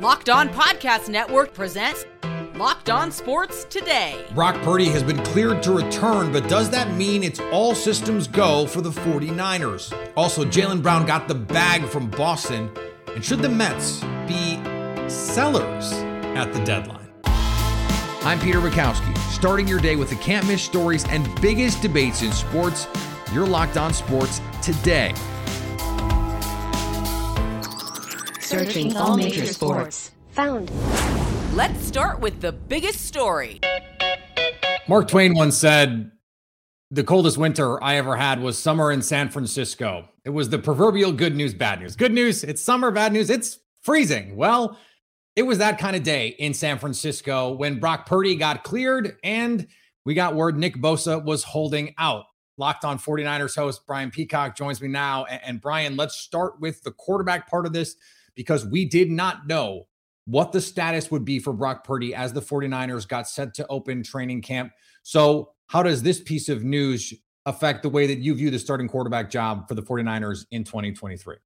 Locked On Podcast Network presents Locked On Sports Today. Brock Purdy has been cleared to return, but does that mean it's all systems go for the 49ers? Also, Jaylen Brown got the bag from Boston. And should the Mets be sellers at the deadline? I'm Peter Bukowski, starting your day with the can't miss stories and biggest debates in sports. You're locked on sports today. Searching all major sports. Found. Let's start with the biggest story. Mark Twain once said, The coldest winter I ever had was summer in San Francisco. It was the proverbial good news, bad news. Good news, it's summer, bad news, it's freezing. Well, it was that kind of day in San Francisco when Brock Purdy got cleared and we got word Nick Bosa was holding out. Locked on 49ers host Brian Peacock joins me now. And Brian, let's start with the quarterback part of this because we did not know what the status would be for Brock Purdy as the 49ers got set to open training camp. So, how does this piece of news affect the way that you view the starting quarterback job for the 49ers in 2023?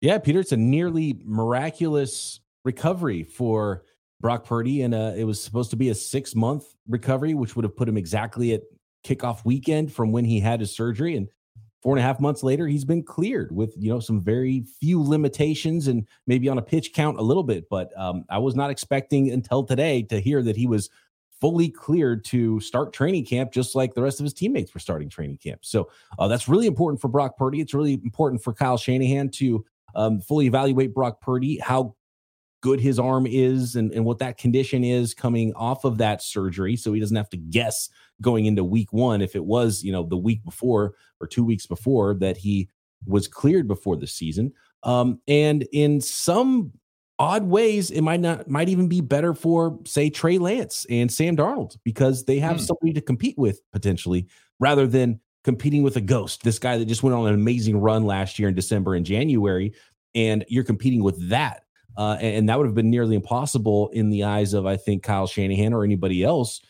Yeah, Peter, it's a nearly miraculous recovery for Brock Purdy. And uh, it was supposed to be a six month recovery, which would have put him exactly at kickoff weekend from when he had his surgery. And four and a half months later, he's been cleared with you know some very few limitations and maybe on a pitch count a little bit. But um, I was not expecting until today to hear that he was fully cleared to start training camp, just like the rest of his teammates were starting training camp. So uh, that's really important for Brock Purdy. It's really important for Kyle Shanahan to um, fully evaluate Brock Purdy, how good his arm is and, and what that condition is coming off of that surgery. So he doesn't have to guess going into week one if it was you know the week before or two weeks before that he was cleared before the season. Um, and in some odd ways it might not might even be better for say trey lance and sam darnold because they have hmm. somebody to compete with potentially rather than competing with a ghost. This guy that just went on an amazing run last year in december and january and you're competing with that uh, and that would have been nearly impossible in the eyes of, I think, Kyle Shanahan or anybody else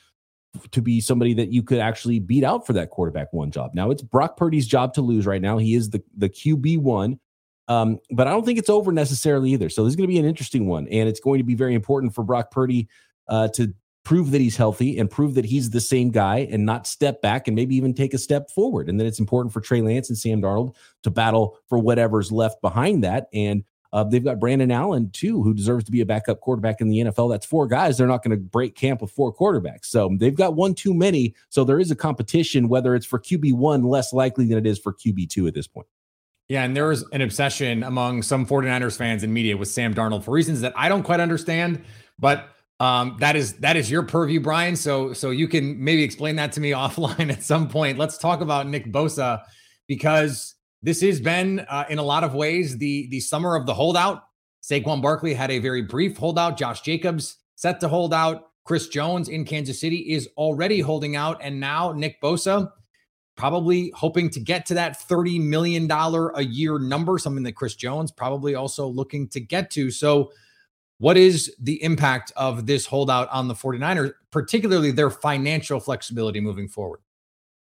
to be somebody that you could actually beat out for that quarterback one job. Now it's Brock Purdy's job to lose right now. He is the, the QB one. Um, but I don't think it's over necessarily either. So this is going to be an interesting one. And it's going to be very important for Brock Purdy uh, to prove that he's healthy and prove that he's the same guy and not step back and maybe even take a step forward. And then it's important for Trey Lance and Sam Darnold to battle for whatever's left behind that. And uh, they've got Brandon Allen too, who deserves to be a backup quarterback in the NFL. That's four guys. They're not going to break camp with four quarterbacks. So they've got one too many. So there is a competition, whether it's for QB one, less likely than it is for QB two at this point. Yeah, and there is an obsession among some 49ers fans and media with Sam Darnold for reasons that I don't quite understand, but um, that is that is your purview, Brian. So so you can maybe explain that to me offline at some point. Let's talk about Nick Bosa because this has been, uh, in a lot of ways, the the summer of the holdout. Saquon Barkley had a very brief holdout. Josh Jacobs set to hold out. Chris Jones in Kansas City is already holding out, and now Nick Bosa probably hoping to get to that $30 million a year number, something that Chris Jones probably also looking to get to. So, what is the impact of this holdout on the 49ers, particularly their financial flexibility moving forward?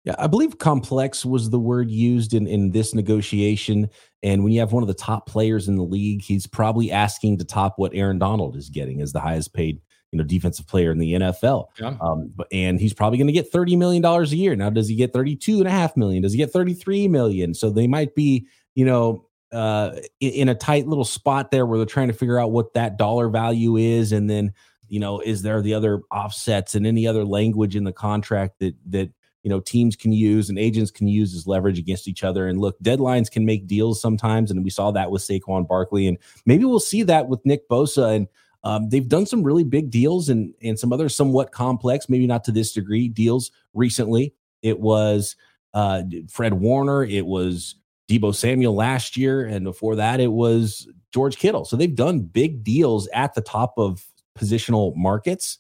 Yeah, I believe complex was the word used in, in this negotiation. And when you have one of the top players in the league, he's probably asking to top what Aaron Donald is getting as the highest paid, you know, defensive player in the NFL. Yeah. Um, but, and he's probably going to get $30 million a year. Now, does he get 32 and a half million? Does he get 33 million? So they might be, you know, uh, in, in a tight little spot there where they're trying to figure out what that dollar value is. And then, you know, is there the other offsets and any other language in the contract that, that, you know teams can use and agents can use as leverage against each other. And look, deadlines can make deals sometimes, and we saw that with Saquon Barkley, and maybe we'll see that with Nick Bosa. And um, they've done some really big deals and and some other somewhat complex, maybe not to this degree, deals recently. It was uh, Fred Warner. It was Deebo Samuel last year, and before that, it was George Kittle. So they've done big deals at the top of positional markets.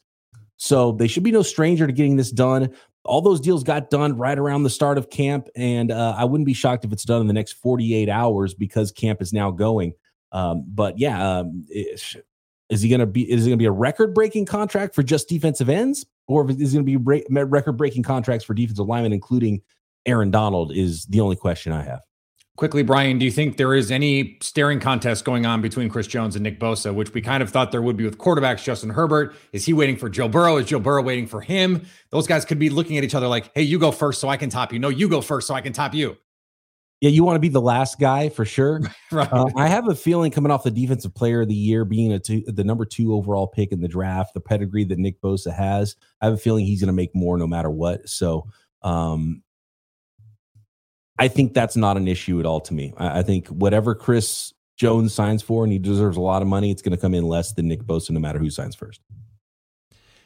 So they should be no stranger to getting this done. All those deals got done right around the start of camp, and uh, I wouldn't be shocked if it's done in the next 48 hours because camp is now going. Um, but yeah, um, is he going to be? Is it going to be a record-breaking contract for just defensive ends, or is it going to be record-breaking contracts for defensive linemen, including Aaron Donald? Is the only question I have. Quickly, Brian, do you think there is any staring contest going on between Chris Jones and Nick Bosa, which we kind of thought there would be with quarterbacks? Justin Herbert, is he waiting for Joe Burrow? Is Joe Burrow waiting for him? Those guys could be looking at each other like, hey, you go first so I can top you. No, you go first so I can top you. Yeah, you want to be the last guy for sure. right. Uh, I have a feeling coming off the defensive player of the year, being a two, the number two overall pick in the draft, the pedigree that Nick Bosa has, I have a feeling he's going to make more no matter what. So, um, I think that's not an issue at all to me. I, I, think whatever Chris Jones signs for, and he deserves a lot of money, it's going to come in less than Nick Bosa, no matter who signs first.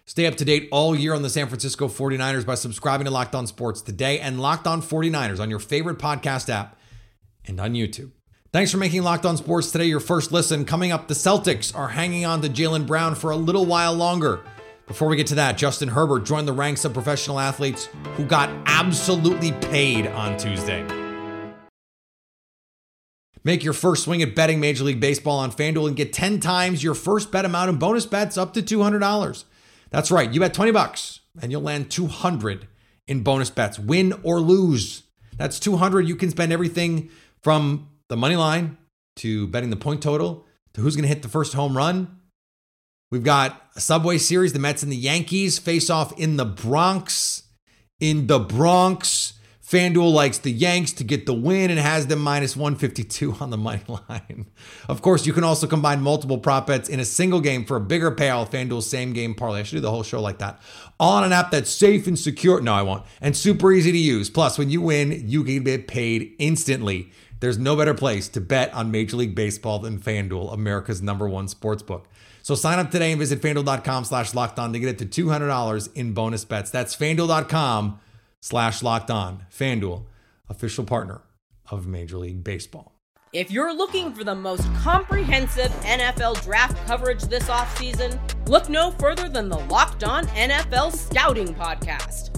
Stay up to date all year on the San Francisco 49ers by subscribing to Locked On Sports today and Locked On 49ers on your favorite podcast app and on YouTube. Thanks for making Locked On Sports today your first listen. Coming up, the Celtics are hanging on to Jaylen Brown for a little while longer. Before we get to that, Justin Herbert joined the ranks of professional athletes who got absolutely paid on Tuesday. Make your first swing at betting Major League Baseball on FanDuel and get 10 times your first bet amount in bonus bets up to $200. That's right, you bet 20 bucks and you'll land 200 in bonus bets, win or lose. That's 200 you can spend everything from the money line to betting the point total to who's going to hit the first home run We've got a Subway Series. The Mets and the Yankees face off in the Bronx. In the Bronx, FanDuel likes the Yanks to get the win and has them minus 152 on the money line. Of course, you can also combine multiple prop bets in a single game for a bigger payout. FanDuel's same game parlay. I should do the whole show like that. On an app that's safe and secure. No, I won't. And super easy to use. Plus, when you win, you can get paid instantly. There's no better place to bet on Major League Baseball than FanDuel, America's number one sports book. So sign up today and visit fanduel.com slash locked on to get it to $200 in bonus bets. That's fanduel.com slash locked on. Fanduel, official partner of Major League Baseball. If you're looking for the most comprehensive NFL draft coverage this offseason, look no further than the Locked On NFL Scouting Podcast.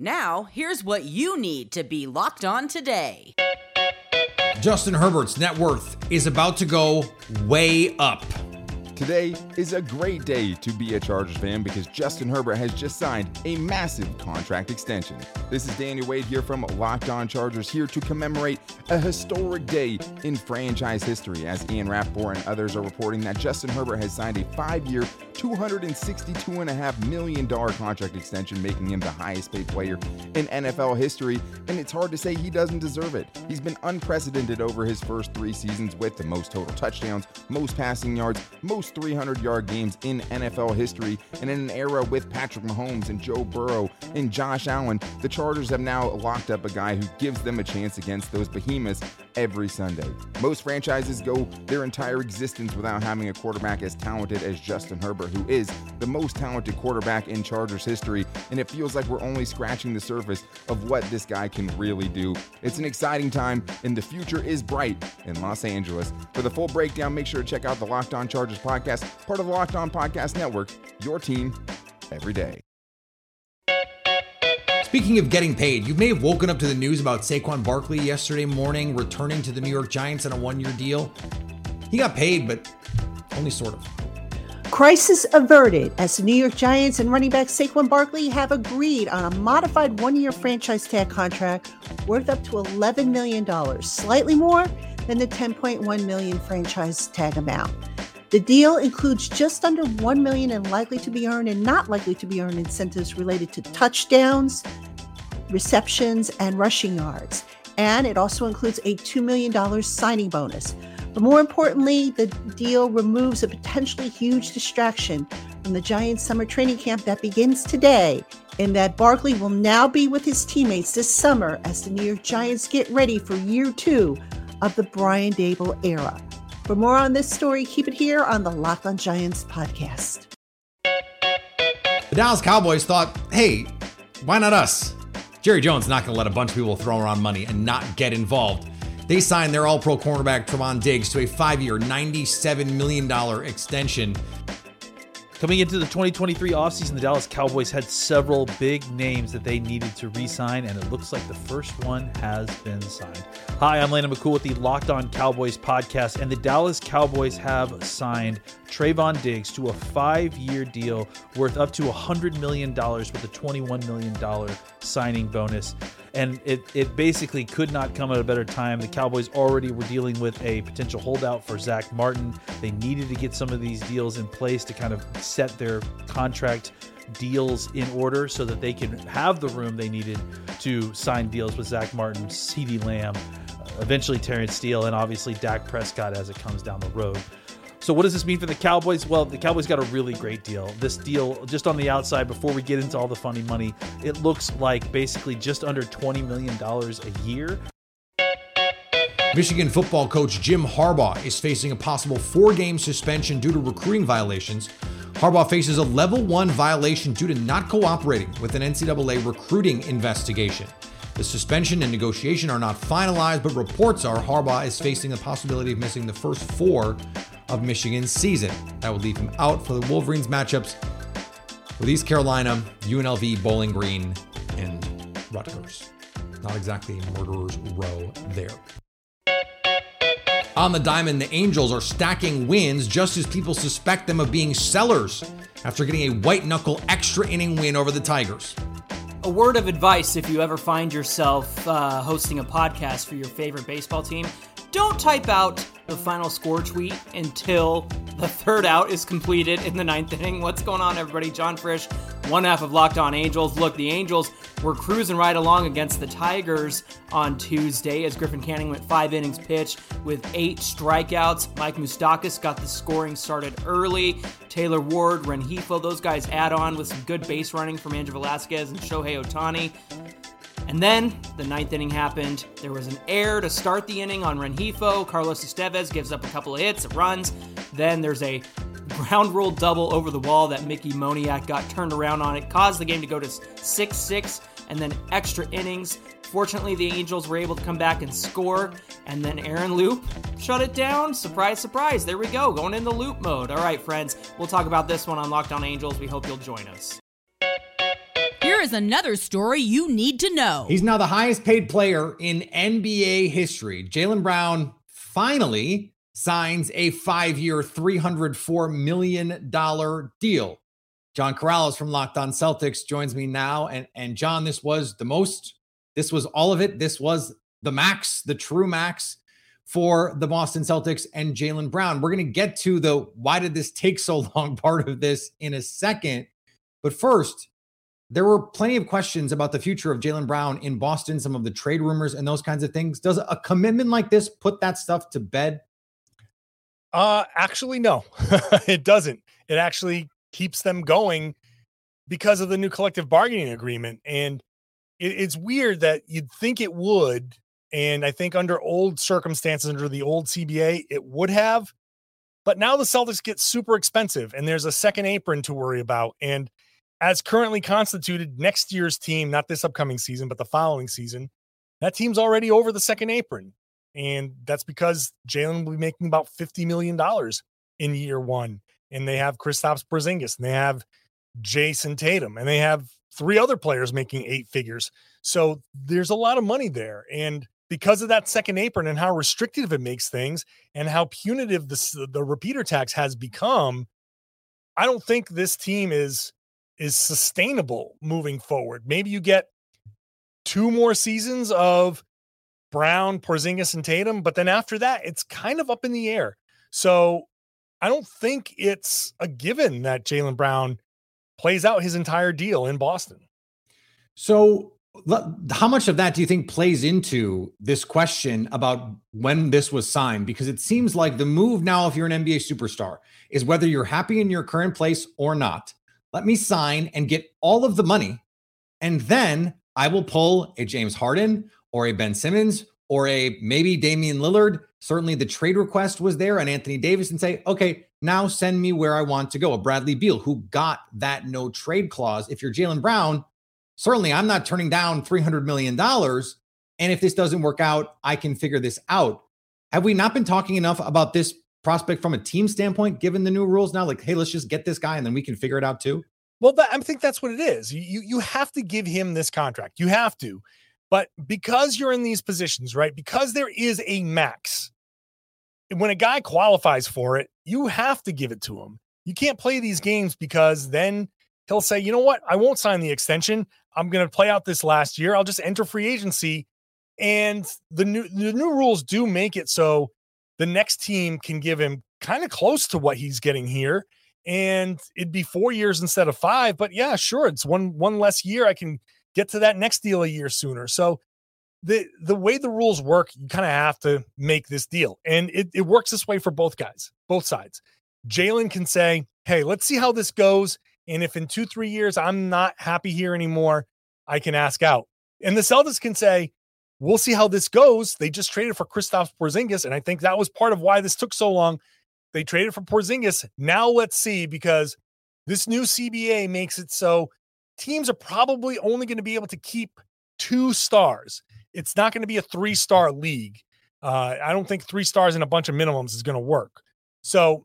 Now, here's what you need to be locked on today. Justin Herbert's net worth is about to go way up. Today is a great day to be a Chargers fan because Justin Herbert has just signed a massive contract extension. This is Danny Wade here from Locked On Chargers here to commemorate a historic day in franchise history as Ian Rapoport and others are reporting that Justin Herbert has signed a five-year, $262.5 million contract extension, making him the highest paid player in NFL history, and it's hard to say he doesn't deserve it. He's been unprecedented over his first three seasons with the most total touchdowns, most passing yards, most 300 yard games in NFL history. And in an era with Patrick Mahomes and Joe Burrow and Josh Allen, the Chargers have now locked up a guy who gives them a chance against those behemoths every Sunday. Most franchises go their entire existence without having a quarterback as talented as Justin Herbert, who is the most talented quarterback in Chargers history. And it feels like we're only scratching the surface of what this guy can really do. It's an exciting time, and the future is bright in Los Angeles. For the full breakdown, make sure to check out the Locked On Chargers podcast podcast, part of the Locked On Podcast Network, your team every day. Speaking of getting paid, you may have woken up to the news about Saquon Barkley yesterday morning returning to the New York Giants on a one year deal. He got paid, but only sort of. Crisis averted as the New York Giants and running back Saquon Barkley have agreed on a modified one year franchise tag contract worth up to $11 million, slightly more than the 10.1 million franchise tag amount. The deal includes just under 1 million in likely to be earned and not likely to be earned incentives related to touchdowns, receptions, and rushing yards. And it also includes a $2 million signing bonus. But more importantly, the deal removes a potentially huge distraction from the Giants summer training camp that begins today, and that Barkley will now be with his teammates this summer as the New York Giants get ready for year two of the Brian Daboll era. For more on this story, keep it here on the Locked on Giants podcast. The Dallas Cowboys thought, hey, why not us? Jerry Jones not going to let a bunch of people throw around money and not get involved. They signed their all pro cornerback Trevon Diggs to a five year, $97 million extension. Coming into the 2023 offseason, the Dallas Cowboys had several big names that they needed to re sign, and it looks like the first one has been signed. Hi, I'm Landon McCool with the Locked On Cowboys podcast, and the Dallas Cowboys have signed Trevon Diggs to a five year deal worth up to $100 million with a $21 million signing bonus and it, it basically could not come at a better time. The Cowboys already were dealing with a potential holdout for Zack Martin. They needed to get some of these deals in place to kind of set their contract deals in order so that they can have the room they needed to sign deals with Zack Martin, CeeDee Lamb, eventually Terence Steele, and obviously Dak Prescott as it comes down the road. So what does this mean for the Cowboys? Well, the Cowboys got a really great deal. This deal, just on the outside, before we get into all the funny money, it looks like basically just under $20 million a year. Michigan football coach Jim Harbaugh is facing a possible four game suspension due to recruiting violations. Harbaugh faces a level one violation due to not cooperating with an NCAA recruiting investigation. The suspension and negotiation are not finalized, but reports are Harbaugh is facing the possibility of missing the first four of Michigan's season. That would leave him out for the Wolverines matchups with East Carolina, UNLV, Bowling Green, and Rutgers. Not exactly murderer's row there. On the diamond, the Angels are stacking wins just as people suspect them of being sellers after getting a white knuckle extra inning win over the Tigers. A word of advice if you ever find yourself uh, hosting a podcast for your favorite baseball team don't type out the final score tweet until the third out is completed in the ninth inning. What's going on, everybody? John Frisch, one half of Locked On Angels. Look, the Angels were cruising right along against the Tigers on Tuesday as Griffin Canning went five innings pitched with eight strikeouts. Mike Moustakas got the scoring started early. Taylor Ward, Rengifo, those guys add on with some good base running from Andrew Velazquez and Shohei Ohtani. And then the ninth inning happened. There was an error to start the inning on Rengifo. Carlos Estevez gives up a couple of hits, runs. Then there's a ground rule double over the wall that Mickey Moniak got turned around on. It caused the game to go to 6 6 and then extra innings. Fortunately, the Angels were able to come back and score, and then Aaron Loup shut it down. Surprise, surprise. There we go, going into loop mode. All right, friends, we'll talk about this one on Locked On Angels. We hope you'll join us. Here is another story you need to know. He's now the highest paid player in NBA history. Jaylen Brown finally signs a five year, $304 million deal. John Karalis from Locked On Celtics joins me now. And, and John, this was the most, this was all of it. This was the max, the true max for the Boston Celtics and Jaylen Brown. We're going to get to the why did this take so long part of this in a second. But first, there were plenty of questions about the future of Jaylen Brown in Boston, some of the trade rumors and those kinds of things. Does a commitment like this put that stuff to bed? Uh, actually, no, it doesn't. It actually keeps them going because of the new collective bargaining agreement. And it, it's weird that you'd think it would. And I think under old circumstances, under the old CBA, it would have. But now the Celtics get super expensive and there's a second apron to worry about. And as currently constituted, next year's team, not this upcoming season, but the following season, that team's already over the second apron. And that's because Jaylen will be making about $50 million in year one. And they have Kristaps Porzingis and they have Jayson Tatum and they have three other players making eight figures. So there's a lot of money there. And because of that second apron and how restrictive it makes things and how punitive this, the repeater tax has become, I don't think this team is is sustainable moving forward. Maybe you get two more seasons of Brown, Porzingis, and Tatum, but then after that, it's kind of up in the air. So I don't think it's a given that Jaylen Brown plays out his entire deal in Boston. So how much of that do you think plays into this question about when this was signed? Because it seems like the move now, if you're an NBA superstar, is whether you're happy in your current place or not. Let me sign and get all of the money. And then I will pull a James Harden or a Ben Simmons or a maybe Damian Lillard. Certainly the trade request was there and Anthony Davis and say, okay, now send me where I want to go. A Bradley Beal who got that no trade clause. If you're Jaylen Brown, certainly I'm not turning down $300 million. And if this doesn't work out, I can figure this out. Have we not been talking enough about this prospect from a team standpoint, given the new rules now? Like, hey, let's just get this guy and then we can figure it out too. Well, that, I think that's what it is. You you have to give him this contract. You have to, but because you're in these positions, right? Because there is a max. When a guy qualifies for it, you have to give it to him. You can't play these games because then he'll say, you know what? I won't sign the extension. I'm going to play out this last year. I'll just enter free agency. And the new the new rules do make it so the next team can give him kind of close to what he's getting here and it'd be 4 years instead of 5 but yeah sure it's one one less year I can get to that next deal a year sooner. So the the way the rules work you kind of have to make this deal and it, it works this way for both guys both sides. Jaylen can say hey let's see how this goes and if in 2 3 years I'm not happy here anymore I can ask out. And the Celtics can say we'll see how this goes. They just traded for Kristaps Porzingis, and I think that was part of why this took so long. They traded for Porzingis. Now let's see because this new CBA makes it so teams are probably only going to be able to keep two stars. It's not going to be a three star league. Uh, I don't think three stars and a bunch of minimums is going to work. So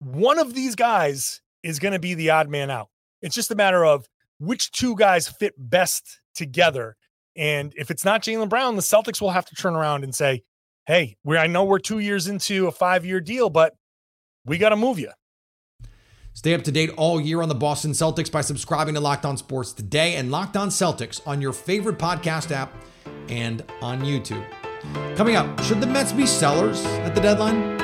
one of these guys is going to be the odd man out. It's just a matter of which two guys fit best together and if it's not Jaylen Brown, the Celtics will have to turn around and say, hey, we I know we're two years into a five year deal, but we got to move you. Stay up to date all year on the Boston Celtics by subscribing to Locked On Sports today and Locked On Celtics on your favorite podcast app and on YouTube. Coming up, should the Mets be sellers at the deadline?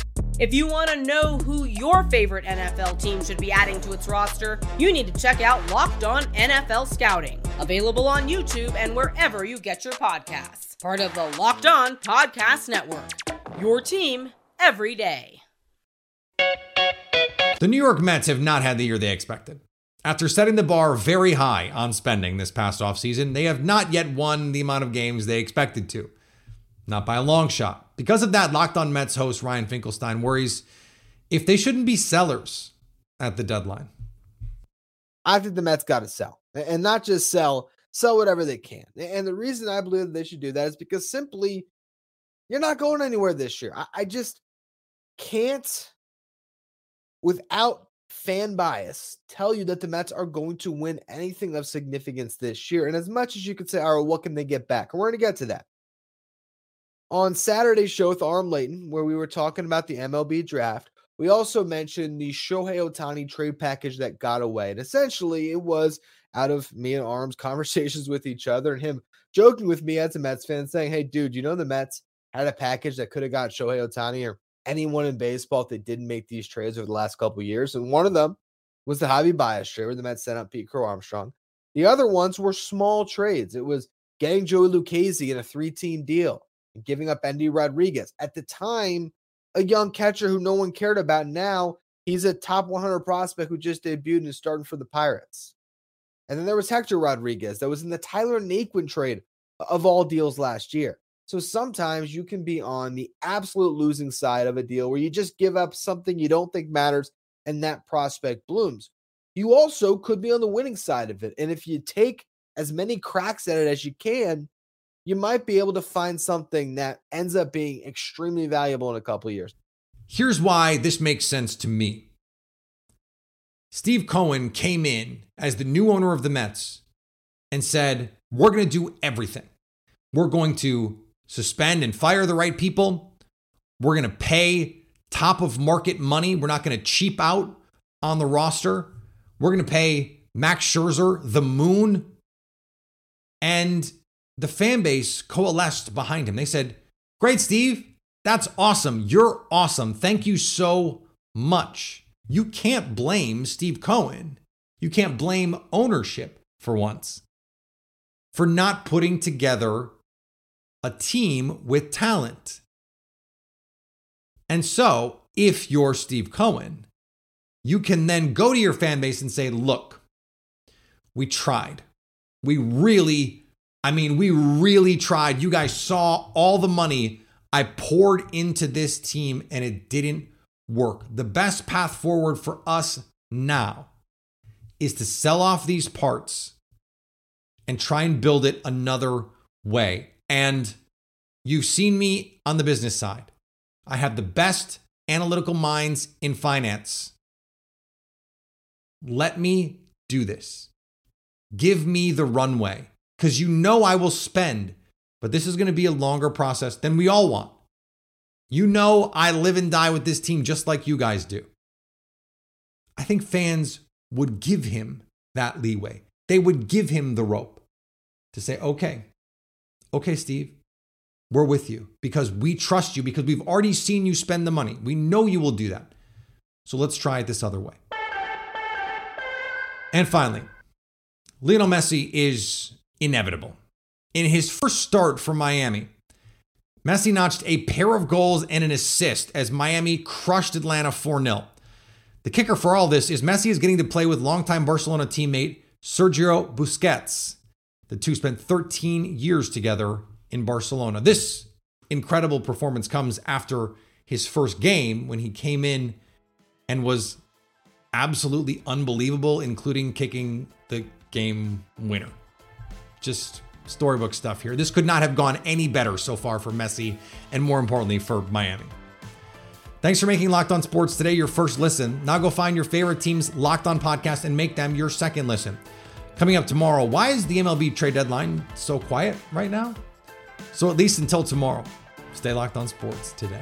If you want to know who your favorite NFL team should be adding to its roster, you need to check out Locked On NFL Scouting, available on YouTube and wherever you get your podcasts. Part of the Locked On Podcast Network. Your team every day. The New York Mets have not had the year they expected. After setting the bar very high on spending this past offseason, they have not yet won the amount of games they expected to. Not by a long shot. Because of that, Locked On Mets host Ryan Finkelstein worries if they shouldn't be sellers at the deadline. I think the Mets got to sell and not just sell, sell whatever they can. And the reason I believe that they should do that is because simply you're not going anywhere this year. I, I just can't, without fan bias, tell you that the Mets are going to win anything of significance this year. And as much as you could say, all right, what can they get back? We're going to get to that on Saturday's show with Aram Leighton, where we were talking about the MLB draft, we also mentioned the Shohei Ohtani trade package that got away. And essentially, it was out of me and Aram's conversations with each other and him joking with me as a Mets fan, saying, Hey, dude, you know, the Mets had a package that could have got Shohei Ohtani or anyone in baseball if they didn't make these trades over the last couple years. And one of them was the Javi Baez trade where the Mets sent up Pete Crow Armstrong. The other ones were small trades. It was getting Joey Lucchesi in a three team deal and giving up Endy Rodriguez. At the time, a young catcher who no one cared about. Now he's a top 100 prospect who just debuted and is starting for the Pirates. And then there was Hector Rodriguez that was in the Tyler Naquin trade of all deals last year. So sometimes you can be on the absolute losing side of a deal where you just give up something you don't think matters and that prospect blooms. You also could be on the winning side of it. And if you take as many cracks at it as you can, you might be able to find something that ends up being extremely valuable in a couple years. Here's why this makes sense to me. Steve Cohen came in as the new owner of the Mets and said, We're going to do everything. We're going to suspend and fire the right people. We're going to pay top of market money. We're not going to cheap out on the roster. We're going to pay Max Scherzer the moon. And the fan base coalesced behind him. They said, Great, Steve. That's awesome. You're awesome. Thank you so much. You can't blame Steve Cohen. You can't blame ownership for once for not putting together a team with talent. And so, if you're Steve Cohen, you can then go to your fan base and say, look, we tried. We really, I mean, we really tried. You guys saw all the money I poured into this team and it didn't work. The best path forward for us now is to sell off these parts and try and build it another way. And you've seen me on the business side. I have the best analytical minds in finance. Let me do this. Give me the runway because you know I will spend, but this is going to be a longer process than we all want. You know I live and die with this team just like you guys do. I think fans would give him that leeway. They would give him the rope to say, okay, okay, Steve, we're with you because we trust you because we've already seen you spend the money. We know you will do that. So let's try it this other way. And finally, Lionel Messi is inevitable. In his first start for Miami, Messi notched a pair of goals and an assist as Miami crushed Atlanta 4 0. The kicker for all this is Messi is getting to play with longtime Barcelona teammate Sergio Busquets. The two spent 13 years together in Barcelona. This incredible performance comes after his first game when he came in and was absolutely unbelievable, including kicking the game winner. Just storybook stuff here. This could not have gone any better so far for Messi and more importantly for Miami. Thanks for making Locked On Sports today your first listen. Now go find your favorite team's Locked On podcast and make them your second listen. Coming up tomorrow, why is the MLB trade deadline so quiet right now? So at least until tomorrow, stay locked on sports today.